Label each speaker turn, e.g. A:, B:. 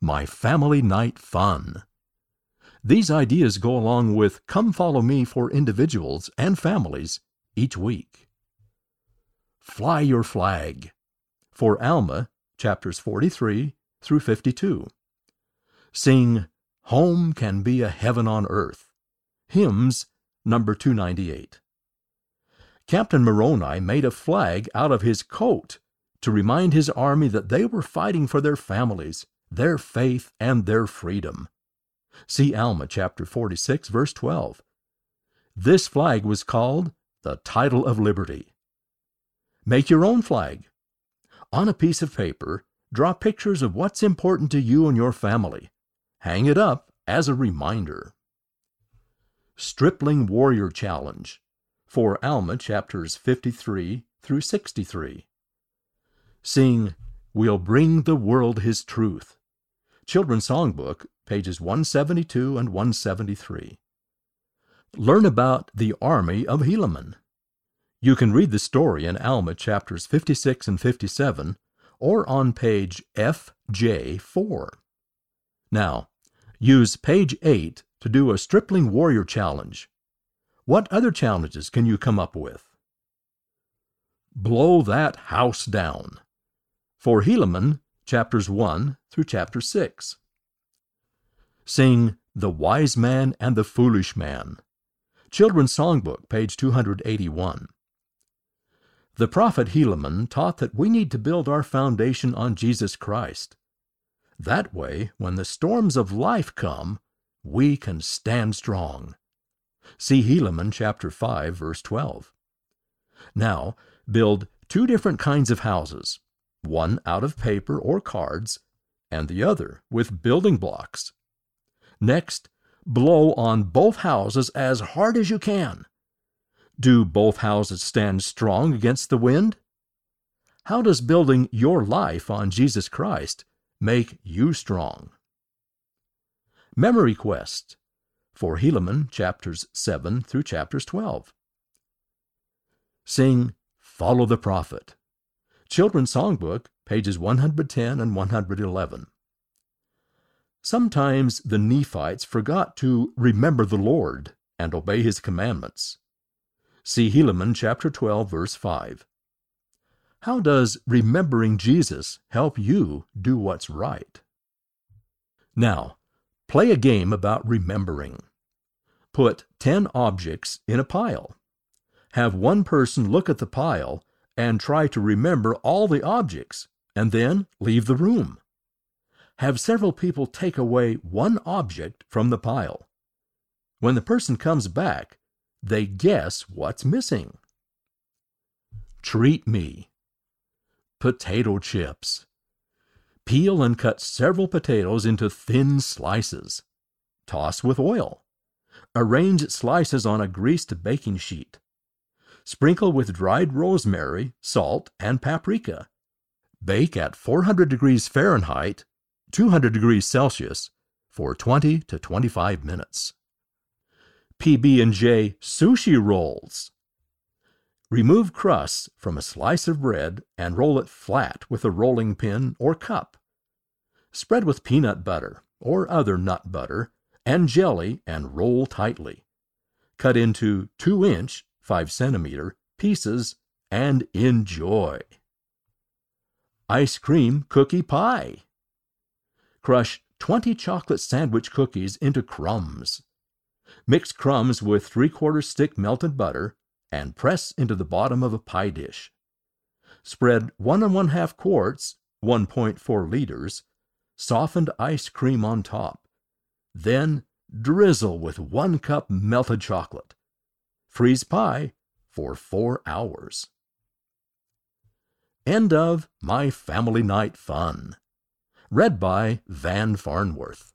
A: My Family Night Fun. These ideas go along with Come Follow Me for individuals and families each week. Fly Your Flag. For Alma, chapters 43 through 52. Sing Home Can Be a Heaven on Earth. Hymns number 298. Captain Moroni made a flag out of his coat to remind his army that they were fighting for their families, their faith, and their freedom. See Alma chapter 46, verse 12. This flag was called the Title of Liberty. Make your own flag. On a piece of paper, draw pictures of what's important to you and your family. Hang it up as a reminder. Stripling Warrior Challenge for Alma chapters 53 through 63. Sing, We'll Bring the World His Truth. Children's Songbook, pages 172 and 173. Learn about the army of Helaman. You can read the story in Alma chapters 56 and 57 or on page FJ4. Now, use page 8 to do a Stripling Warrior Challenge. What other challenges can you come up with? Blow that house down. For Helaman, chapters 1 through chapter 6. Sing The Wise Man and the Foolish Man. Children's Songbook, page 281. The prophet Helaman taught that we need to build our foundation on Jesus Christ. That way, when the storms of life come, we can stand strong. See Helaman chapter 5 verse 12. Now, build two different kinds of houses, one out of paper or cards, and the other with building blocks. Next, blow on both houses as hard as you can. Do both houses stand strong against the wind? How does building your life on Jesus Christ make you strong? Memory Quest for Helaman, chapters 7 through chapters 12. Sing Follow the Prophet. Children's Songbook, pages 110 and 111. Sometimes the Nephites forgot to remember the Lord and obey his commandments. See Helaman chapter 12 verse 5. How does remembering Jesus help you do what's right? Now, play a game about remembering. Put 10 objects in a pile. Have one person look at the pile and try to remember all the objects, and then leave the room. Have several people take away one object from the pile. When the person comes back, they guess what's missing. Treat me. Potato chips. Peel and cut several potatoes into thin slices. Toss with oil. Arrange slices on a greased baking sheet. Sprinkle with dried rosemary, salt, and paprika. Bake at 400 degrees Fahrenheit, 200 degrees Celsius, for 20 to 25 minutes. PB&J sushi rolls. Remove crusts from a slice of bread and roll it flat with a rolling pin or cup. Spread with peanut butter or other nut butter and jelly and roll tightly. Cut into 2 inch 5 centimeter pieces, and enjoy. Ice cream cookie pie. Crush 20 chocolate sandwich cookies into crumbs. Mix crumbs with 3 quarter stick melted butter and press into the bottom of a pie dish. Spread 1 and 1 half quarts, 1.4 liters, softened ice cream on top. Then drizzle with 1 cup melted chocolate. Freeze pie for four hours. End of My Family Night Fun. Read by Van Farnworth.